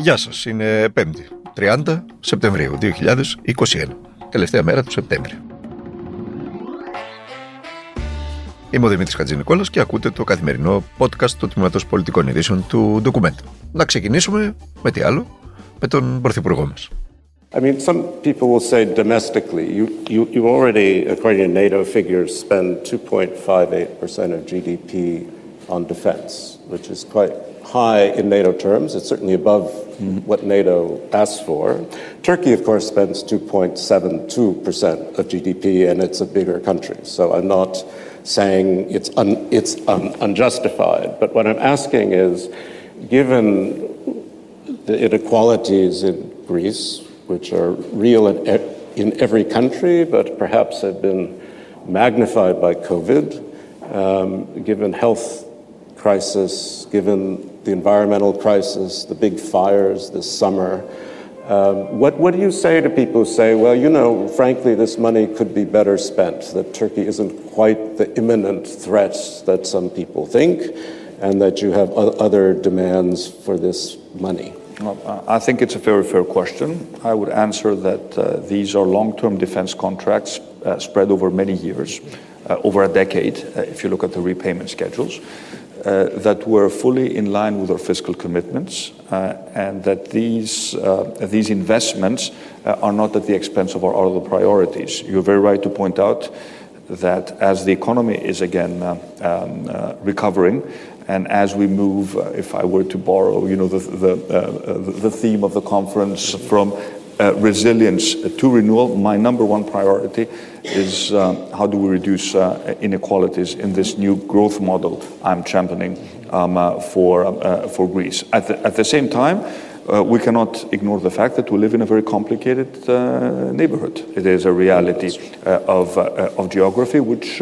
Γεια σας, είναι 5η, 30 Σεπτεμβρίου 2021, τελευταία μέρα του Σεπτέμβρη. Είμαι ο Δημήτρης Χατζηνικόλας και ακούτε το καθημερινό podcast του Τμήματος Πολιτικών Ειδήσεων του Document. Να ξεκινήσουμε με τι άλλο, με τον Πρωθυπουργό μας. I mean, some people will say domestically, you, you, you already, according to NATO figures, spend 2.58% of GDP on defense, which is quite high in NATO terms. It's certainly above what NATO asks for. Turkey, of course, spends 2.72% of GDP, and it's a bigger country. So I'm not saying it's, un, it's un, unjustified. But what I'm asking is, given the inequalities in Greece, which are real in, in every country, but perhaps have been magnified by COVID, um, given health crisis, given the environmental crisis, the big fires this summer. Um, what, what do you say to people who say, well, you know, frankly, this money could be better spent, that Turkey isn't quite the imminent threat that some people think, and that you have other demands for this money? Well, I think it's a very fair question. I would answer that uh, these are long-term defense contracts uh, spread over many years, uh, over a decade, if you look at the repayment schedules, that were fully in line with our fiscal commitments, and that these these investments are not at the expense of our other priorities. You're very right to point out that as the economy is again um, recovering, and as we move, uh, if I were to borrow, you know, uh, the theme of the conference from uh, resilience to renewal, my number one priority is how do we reduce inequalities in this new growth model I'm championing um, for, for Greece. At the, at the same time, uh, we cannot ignore the fact that we live in a very complicated uh, neighborhood. It is a reality uh, of, of geography which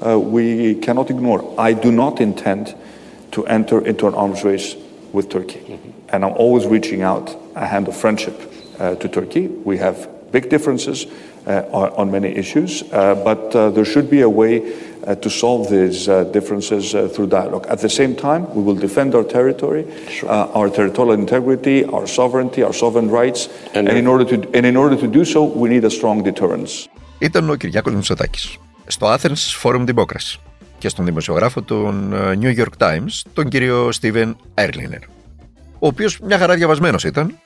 we cannot ignore. I do not intend to enter into an arms race with Turkey. And I'm always reaching out a hand of friendship uh, to Turkey. We have big differences uh, on, on, many issues, uh, but there should be a way to solve these differences through dialogue. At the same time, we will defend our territory, our territorial integrity, our sovereignty, our sovereign rights, and, and, in order to, and in order to do so, we need a strong deterrence. Ήταν ο Κυριάκος Μητσοτάκης στο Athens Forum Democracy και στον δημοσιογράφο των New York Times, τον κύριο Steven Erliner, ο οποίος μια χαρά διαβασμένος ήταν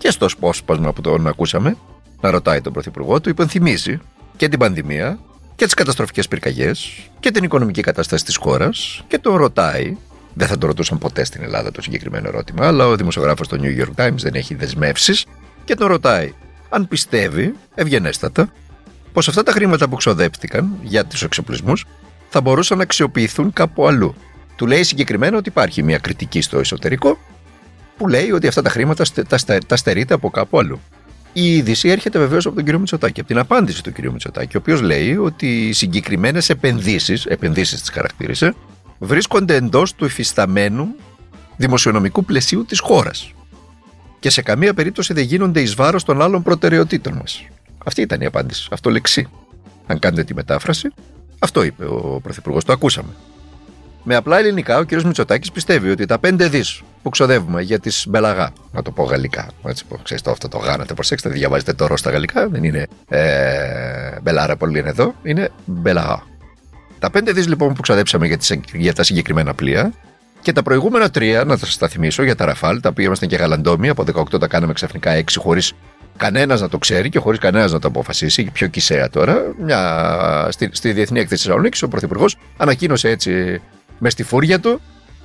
και στο σπόσπασμα που τον ακούσαμε να ρωτάει τον Πρωθυπουργό του, υπενθυμίζει και την πανδημία και τις καταστροφικές πυρκαγιές και την οικονομική κατάσταση της χώρας και τον ρωτάει δεν θα το ρωτούσαν ποτέ στην Ελλάδα το συγκεκριμένο ερώτημα, αλλά ο δημοσιογράφος του New York Times δεν έχει δεσμεύσεις και τον ρωτάει αν πιστεύει, ευγενέστατα, πως αυτά τα χρήματα που ξοδέψτηκαν για τους εξοπλισμούς θα μπορούσαν να αξιοποιηθούν κάπου αλλού. Του λέει συγκεκριμένα ότι υπάρχει μια κριτική στο εσωτερικό που λέει ότι αυτά τα χρήματα τα, τα στερείται από κάπου αλλού. Η είδηση έρχεται βεβαίως από τον κύριο Μητσοτάκη, από την απάντηση του κύριου Μητσοτάκη, ο οποίος λέει ότι οι συγκεκριμένες επενδύσεις, επενδύσεις τι χαρακτήρισε, βρίσκονται εντός του υφισταμένου δημοσιονομικού πλαισίου της χώρας. Και σε καμία περίπτωση δεν γίνονται εις βάρος των άλλων προτεραιοτήτων μας. Αυτή ήταν η απάντηση. Αυτό λεξί. Αν κάνετε τη μετάφραση, αυτό είπε ο Πρωθυπουργός, το ακούσαμε. Με απλά ελληνικά, ο κ. Μητσοτάκης πιστεύει ότι τα 5 δις που ξοδεύουμε για τις μπελαγά, να το πω γαλλικά, έτσι που ξέρεις το αυτό το γάνατε, προσέξτε, δεν διαβάζετε το ρο στα γαλλικά, δεν είναι ε, μπελάρα πολύ είναι εδώ, είναι μπελαγά. Τα 5 δις λοιπόν που ξοδέψαμε για, τις, για τα συγκεκριμένα πλοία και τα προηγούμενα τρία, να σας τα θυμίσω, για τα Ραφάλ, τα οποία ήμασταν και γαλαντόμοι, από 18 τα κάναμε ξαφνικά 6 χωρίς κανένας να το ξέρει και χωρίς κανένας να το αποφασίσει, πιο κυσαία τώρα, μια, στη, στη Διεθνή Έκθεση Θεσσαλονίκης, ο Πρωθυπουργός ανακοίνωσε έτσι μες στη φούρια του,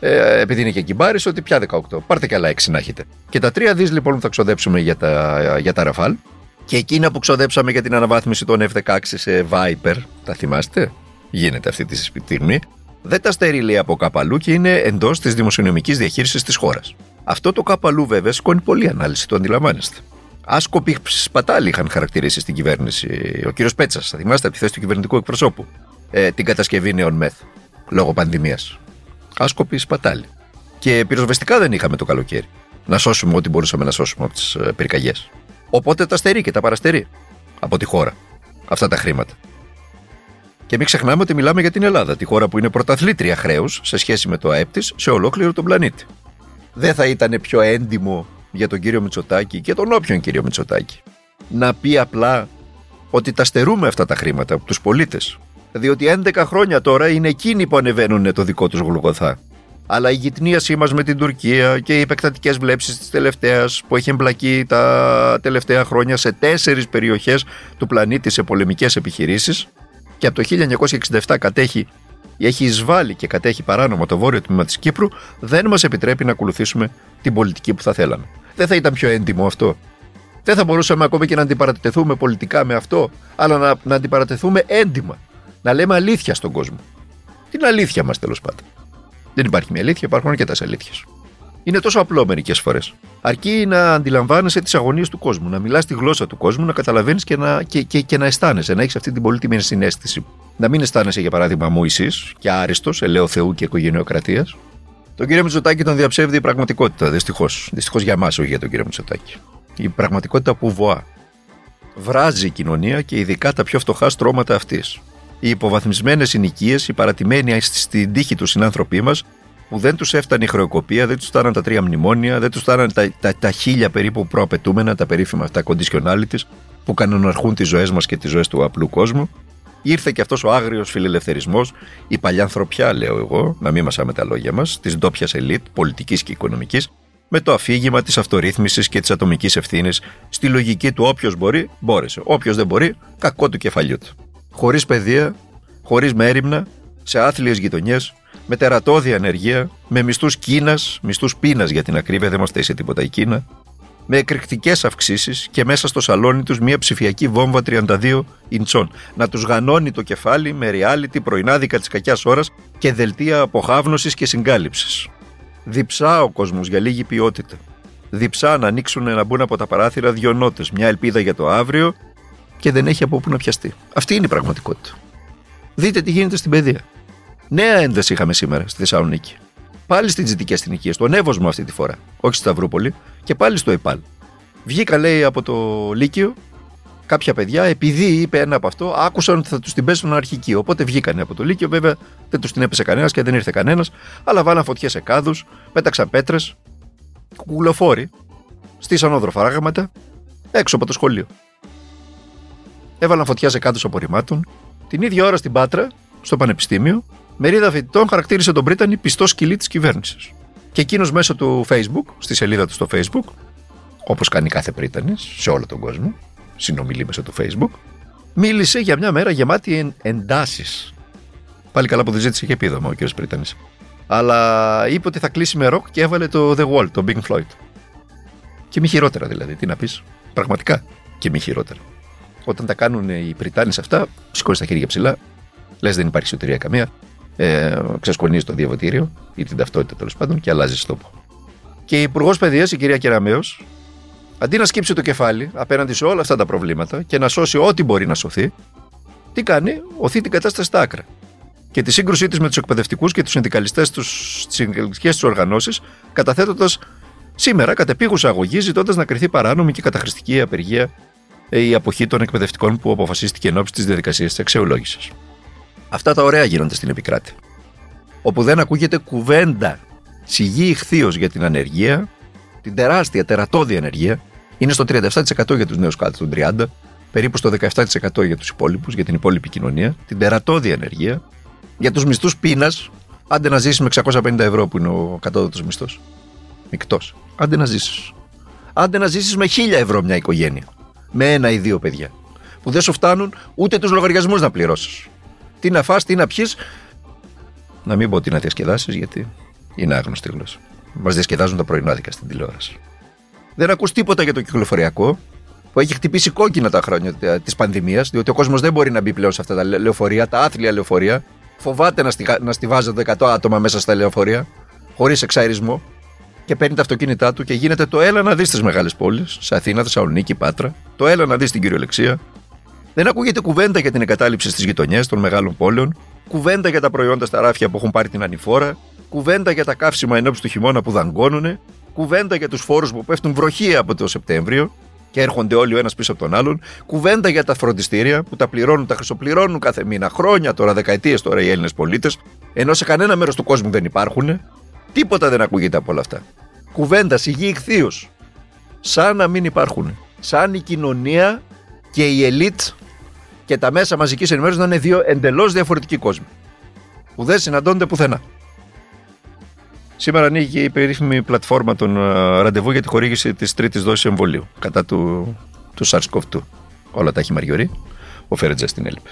ε, επειδή είναι και κυμπάρη, ότι πια 18. Πάρτε και άλλα 6 να έχετε. Και τα τρία δις λοιπόν που θα ξοδέψουμε για τα, για τα Ραφάλ και εκείνα που ξοδέψαμε για την αναβάθμιση των F-16 σε Viper, τα θυμάστε, γίνεται αυτή τη στιγμή, δεν τα στερεί από κάπου και είναι εντός της δημοσιονομικής διαχείρισης της χώρας. Αυτό το κάπου βέβαια σηκώνει πολλή ανάλυση, το αντιλαμβάνεστε. Άσκοποι σπατάλοι είχαν χαρακτηρίσει στην κυβέρνηση ο κύριος Πέτσας, θα θυμάστε από τη θέση του κυβερνητικού εκπροσώπου, ε, την κατασκευή νέων μεθ λόγω πανδημίας. Άσκοποι σπατάλοι. Και πυροσβεστικά δεν είχαμε το καλοκαίρι. Να σώσουμε ό,τι μπορούσαμε να σώσουμε από τις πυρκαγιές. Οπότε τα στερεί και τα παραστερεί από τη χώρα αυτά τα χρήματα. Και μην ξεχνάμε ότι μιλάμε για την Ελλάδα, τη χώρα που είναι πρωταθλήτρια χρέους σε σχέση με το ΑΕΠ της σε ολόκληρο τον πλανήτη. Δεν θα ήταν πιο έντιμο για τον κύριο Μητσοτάκη και τον όποιον κύριο Μητσοτάκη. Να πει απλά ότι τα στερούμε αυτά τα χρήματα από τους πολίτες. Διότι 11 χρόνια τώρα είναι εκείνοι που ανεβαίνουν το δικό τους γλουγοθά. Αλλά η γυτνίασή μας με την Τουρκία και οι επεκτατικές βλέψεις της τελευταίας που έχει εμπλακεί τα τελευταία χρόνια σε τέσσερις περιοχές του πλανήτη σε πολεμικές επιχειρήσεις και από το 1967 κατέχει έχει εισβάλει και κατέχει παράνομα το βόρειο τμήμα της Κύπρου, δεν μας επιτρέπει να ακολουθήσουμε την πολιτική που θα θέλαμε. Δεν θα ήταν πιο έντιμο αυτό. Δεν θα μπορούσαμε ακόμη και να αντιπαρατεθούμε πολιτικά με αυτό, αλλά να, να αντιπαρατεθούμε έντιμα. Να λέμε αλήθεια στον κόσμο. Την αλήθεια μας τέλος πάντων. Δεν υπάρχει μια αλήθεια, υπάρχουν αρκετές αλήθειες. Είναι τόσο απλό μερικές φορές. Αρκεί να αντιλαμβάνεσαι τις αγωνίες του κόσμου, να μιλάς τη γλώσσα του κόσμου, να καταλαβαίνεις και να, και, και, και να αισθάνεσαι, να έχεις αυτή την πολύτιμη συνέστηση. Να μην αισθάνεσαι, για παράδειγμα, Μωησής και άριστος, ελαίο Θεού και οικογενειοκρατίας. Τον κύριο Μητσοτάκη τον διαψεύδει η πραγματικότητα, δυστυχώς. Δυστυχώς για εμά, όχι για τον κύριο Μητσοτάκη. Η πραγματικότητα που βοά. Βράζει η κοινωνία και ειδικά τα πιο φτωχά στρώματα αυτής. Οι υποβαθμισμένες συνοικίες, οι παρατημένοι στην τύχη τους συνάνθρωποι μας, που δεν τους έφτανε η χρεοκοπία, δεν τους φτάναν τα τρία μνημόνια, δεν τους φτάναν τα, τα, τα, χίλια περίπου προαπαιτούμενα, τα περίφημα αυτά conditionalities, που κανοναρχούν τις ζωές μας και τις ζωές του απλού κόσμου. Ήρθε και αυτός ο άγριος φιλελευθερισμός, η παλιανθρωπιά, λέω εγώ, να μην μασάμε τα λόγια μας, της ντόπιας ελίτ, πολιτικής και οικονομικής, με το αφήγημα της αυτορύθμισης και της ατομικής ευθύνης στη λογική του όποιος μπορεί, μπόρεσε. Όποιος δεν μπορεί, κακό του κεφαλιού του. Χωρίς παιδεία, χωρίς μέρημνα, σε άθλιες γειτονιές, με τερατώδη ανεργία, με μισθούς Κίνας, μισθούς πείνας για την ακρίβεια, δεν μας θέσει τίποτα η Κίνα, με εκρηκτικές αυξήσεις και μέσα στο σαλόνι τους μια ψηφιακή βόμβα 32 ιντσών. Να τους γανώνει το κεφάλι με reality πρωινάδικα της κακιάς ώρας και δελτία αποχάβνωση και συγκάλυψης. Διψά ο κόσμος για λίγη ποιότητα. Διψά να ανοίξουν να μπουν από τα παράθυρα δυο νότες, μια ελπίδα για το αύριο και δεν έχει από πού να πιαστεί. Αυτή είναι η πραγματικότητα. Δείτε τι γίνεται στην παιδεία. Νέα ένταση είχαμε σήμερα στη Θεσσαλονίκη. Πάλι στην Τζιτική Αστυνική, στον Εύωσμο αυτή τη φορά, όχι στη Σταυρούπολη, και πάλι στο ΕΠΑΛ. Βγήκα, λέει, από το Λύκειο κάποια παιδιά, επειδή είπε ένα από αυτό, άκουσαν ότι θα τους την πέσουν αρχική. Οπότε βγήκανε από το Λύκειο, βέβαια δεν τους την έπεσε κανένας και δεν ήρθε κανένας, αλλά βάλαν φωτιές σε κάδους, πέταξαν πέτρες, κουκουλοφόροι, στήσαν όδροφαράγματα έξω από το σχολείο. Έβαλαν φωτιά σε κάδου απορριμμάτων. Την ίδια ώρα στην Πάτρα, στο Πανεπιστήμιο, μερίδα φοιτητών χαρακτήρισε τον Πρίτανη πιστό σκυλί της κυβέρνησης. Και εκείνος μέσω του Facebook, στη σελίδα του στο Facebook, όπως κάνει κάθε Πρίτανη σε όλο τον κόσμο, συνομιλεί μέσω του Facebook, μίλησε για μια μέρα γεμάτη εντάσεις. Πάλι καλά που δεν ζήτησε και επίδομα ο κ. Πρίτανης. Αλλά είπε ότι θα κλείσει με ροκ και έβαλε το The Wall, το Big Floyd. Και μη χειρότερα δηλαδή, τι να πεις. Πραγματικά και μη χειρότερα. Όταν τα κάνουν οι Πριτάνες αυτά, σηκώνεις τα χέρια ψηλά, λες δεν υπάρχει σωτηρία καμία, ε, ξεσκονίζει το διαβατήριο ή την ταυτότητα τέλος πάντων και αλλάζεις τόπο. Και η Υπουργός Παιδείας, η κυρία Κεραμέο, αντί να σκύψει το κεφάλι απέναντι σε όλα αυτά τα προβλήματα και να σώσει ό,τι μπορεί να σωθεί, τι κάνει, οθεί την κατάσταση στα άκρα. Και τη σύγκρουσή της με τους εκπαιδευτικούς και τους συνδικαλιστές τη συνδικαλιστικές τους οργανώσεις, καταθέτοντας σήμερα κατεπίγουσα αγωγή, ζητώντας να κρυθεί παράνομη και καταχρηστική απεργία ε, η αποχή των εκπαιδευτικών που αποφασίστηκε εν ώψη της διαδικασίας της αξιολόγησης. Αυτά τα ωραία γίνονται στην επικράτη. Όπου δεν ακούγεται κουβέντα σιγή ηχθείως για την ανεργία, την τεράστια, τερατώδη ανεργία, είναι στο 37% για τους νέους κάτω των 30, περίπου στο 17% για τους υπόλοιπους, για την υπόλοιπη κοινωνία, την τερατώδη ανεργία, για τους μισθούς πείνας, άντε να ζήσεις με 650 ευρώ που είναι ο κατώτατος μισθός. Μεικτός. Άντε να ζήσεις. Άντε να ζήσεις με 1000 ευρώ μια οικογένεια. Με ένα ή δύο παιδιά. Που δεν σου φτάνουν ούτε τους λογαριασμούς να πληρώσεις τι να φας, τι να πιεις. Να μην πω τι να διασκεδάσεις, γιατί είναι άγνωστη γλώσσα. Μας διασκεδάζουν τα πρωινάδικα στην τηλεόραση. Δεν ακούς τίποτα για το κυκλοφοριακό, που έχει χτυπήσει κόκκινα τα χρόνια της πανδημίας, διότι ο κόσμος δεν μπορεί να μπει πλέον σε αυτά τα λεωφορεία, τα άθλια λεωφορεία. Φοβάται να, στιχα... να στηβάζονται 100 άτομα μέσα στα λεωφορεία, χωρίς εξαερισμό, και παίρνει τα αυτοκίνητά του και γίνεται το έλα να δεις τις μεγάλες πόλεις, σε Αθήνα, Θεσσαλονίκη, Πάτρα, το έλα να δεις την κυριολεξία, δεν ακούγεται κουβέντα για την εγκατάλειψη στις γειτονιές των μεγάλων πόλεων, κουβέντα για τα προϊόντα στα ράφια που έχουν πάρει την ανηφόρα, κουβέντα για τα καύσιμα ενώπιση του χειμώνα που δαγκώνουν, κουβέντα για τους φόρους που πέφτουν βροχή από το Σεπτέμβριο και έρχονται όλοι ο ένας πίσω από τον άλλον, κουβέντα για τα φροντιστήρια που τα πληρώνουν, τα χρυσοπληρώνουν κάθε μήνα, χρόνια τώρα, δεκαετίες τώρα οι Έλληνες πολίτες, ενώ σε κανένα μέρος του κόσμου δεν υπάρχουν. Τίποτα δεν ακούγεται από όλα αυτά. Κουβέντας, σιγή ηχθείω σαν να μην υπάρχουν. Σαν η κοινωνία και η ελίτ και τα μέσα μαζικής ενημέρωσης να είναι δύο εντελώς διαφορετικοί κόσμοι που δεν συναντώνται πουθενά. Σήμερα ανοίγει η περίφημη πλατφόρμα των ε, ραντεβού για τη χορήγηση της τρίτης δόσης εμβολίου κατά του, του SARS-CoV-2. Όλα τα έχει μαριωρεί. Ο Φέρετζας στην έλειπε.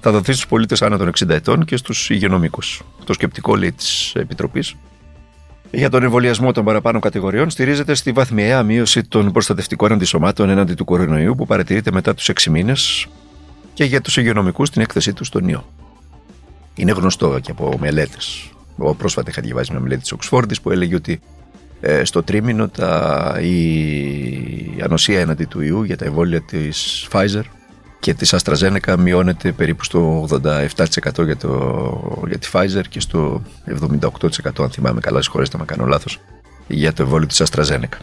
Θα δοθεί στους πολίτες άνω των 60 ετών και στους υγειονομικούς. Το σκεπτικό λέει της Επιτροπής για τον εμβολιασμό των παραπάνω κατηγοριών στηρίζεται στη βαθμιαία μείωση των προστατευτικών αντισωμάτων έναντι του κορονοϊού που παρατηρείται μετά τους 6 μήνες και για τους υγειονομικούς την έκθεσή τους στον ιό. Είναι γνωστό και από μελέτες. Εγώ πρόσφατα είχα διαβάσει μια μελέτη της Οξφόρδη που έλεγε ότι ε, στο τρίμηνο τα, η ανοσία έναντι του ιού για τα εμβόλια της Pfizer και της AstraZeneca μειώνεται περίπου στο 87% για, το, για τη Pfizer και στο 78% αν θυμάμαι καλά, συγχωρέστε με κάνω λάθος, για το εμβόλιο της AstraZeneca.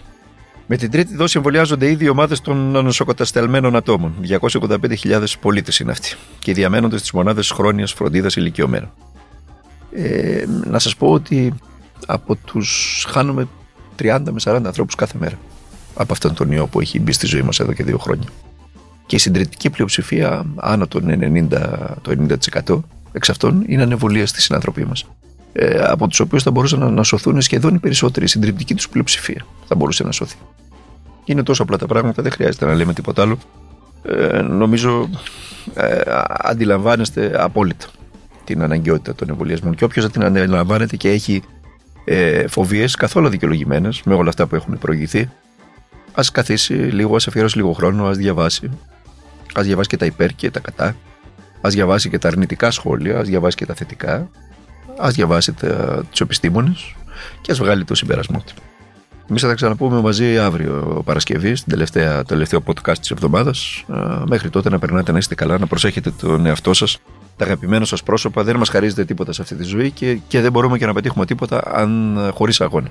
Με την τρίτη δόση εμβολιάζονται ήδη οι ομάδες των νοσοκατασταλμένων ατόμων. 285.000 πολίτες είναι αυτοί και διαμένονται στι μονάδες χρόνιας φροντίδας ηλικιωμένων. Ε, να σας πω ότι από τους χάνουμε 30 με 40 ανθρώπους κάθε μέρα από αυτόν τον ιό που έχει μπει στη ζωή μας εδώ και δύο χρόνια και η συντριπτική πλειοψηφία άνω των 90%, το 90% εξ αυτών είναι ανεβολία στη συνανθρωπή μας. Ε, από τους οποίους θα μπορούσαν να σωθούν σχεδόν οι περισσότεροι. Η συντριπτική τους πλειοψηφία θα μπορούσε να σωθεί. Είναι τόσο απλά τα πράγματα, δεν χρειάζεται να λέμε τίποτα άλλο. Ε, νομίζω ε, αντιλαμβάνεστε απόλυτα την αναγκαιότητα των εμβολιασμών και όποιος δεν την αντιλαμβάνεται και έχει ε, φοβίες καθόλου δικαιολογημένε με όλα αυτά που έχουν προηγηθεί, ας καθίσει λίγο, ας αφιερώσει λίγο χρόνο, ας διαβάσει, Α διαβάσει και τα υπέρ και τα κατά. Α διαβάσει και τα αρνητικά σχόλια, ας διαβάσει και τα θετικά. Α διαβάσει τους επιστήμονες και ας βγάλει το συμπέρασμό του. Εμείς θα τα ξαναπούμε μαζί αύριο Παρασκευή, στην τελευταία, το τελευταίο podcast της εβδομάδας. Μέχρι τότε να περνάτε να είστε καλά, να προσέχετε τον εαυτό σας, τα αγαπημένα σας πρόσωπα. Δεν μας χαρίζετε τίποτα σε αυτή τη ζωή και, και δεν μπορούμε και να πετύχουμε τίποτα αν χωρίς αγώνα.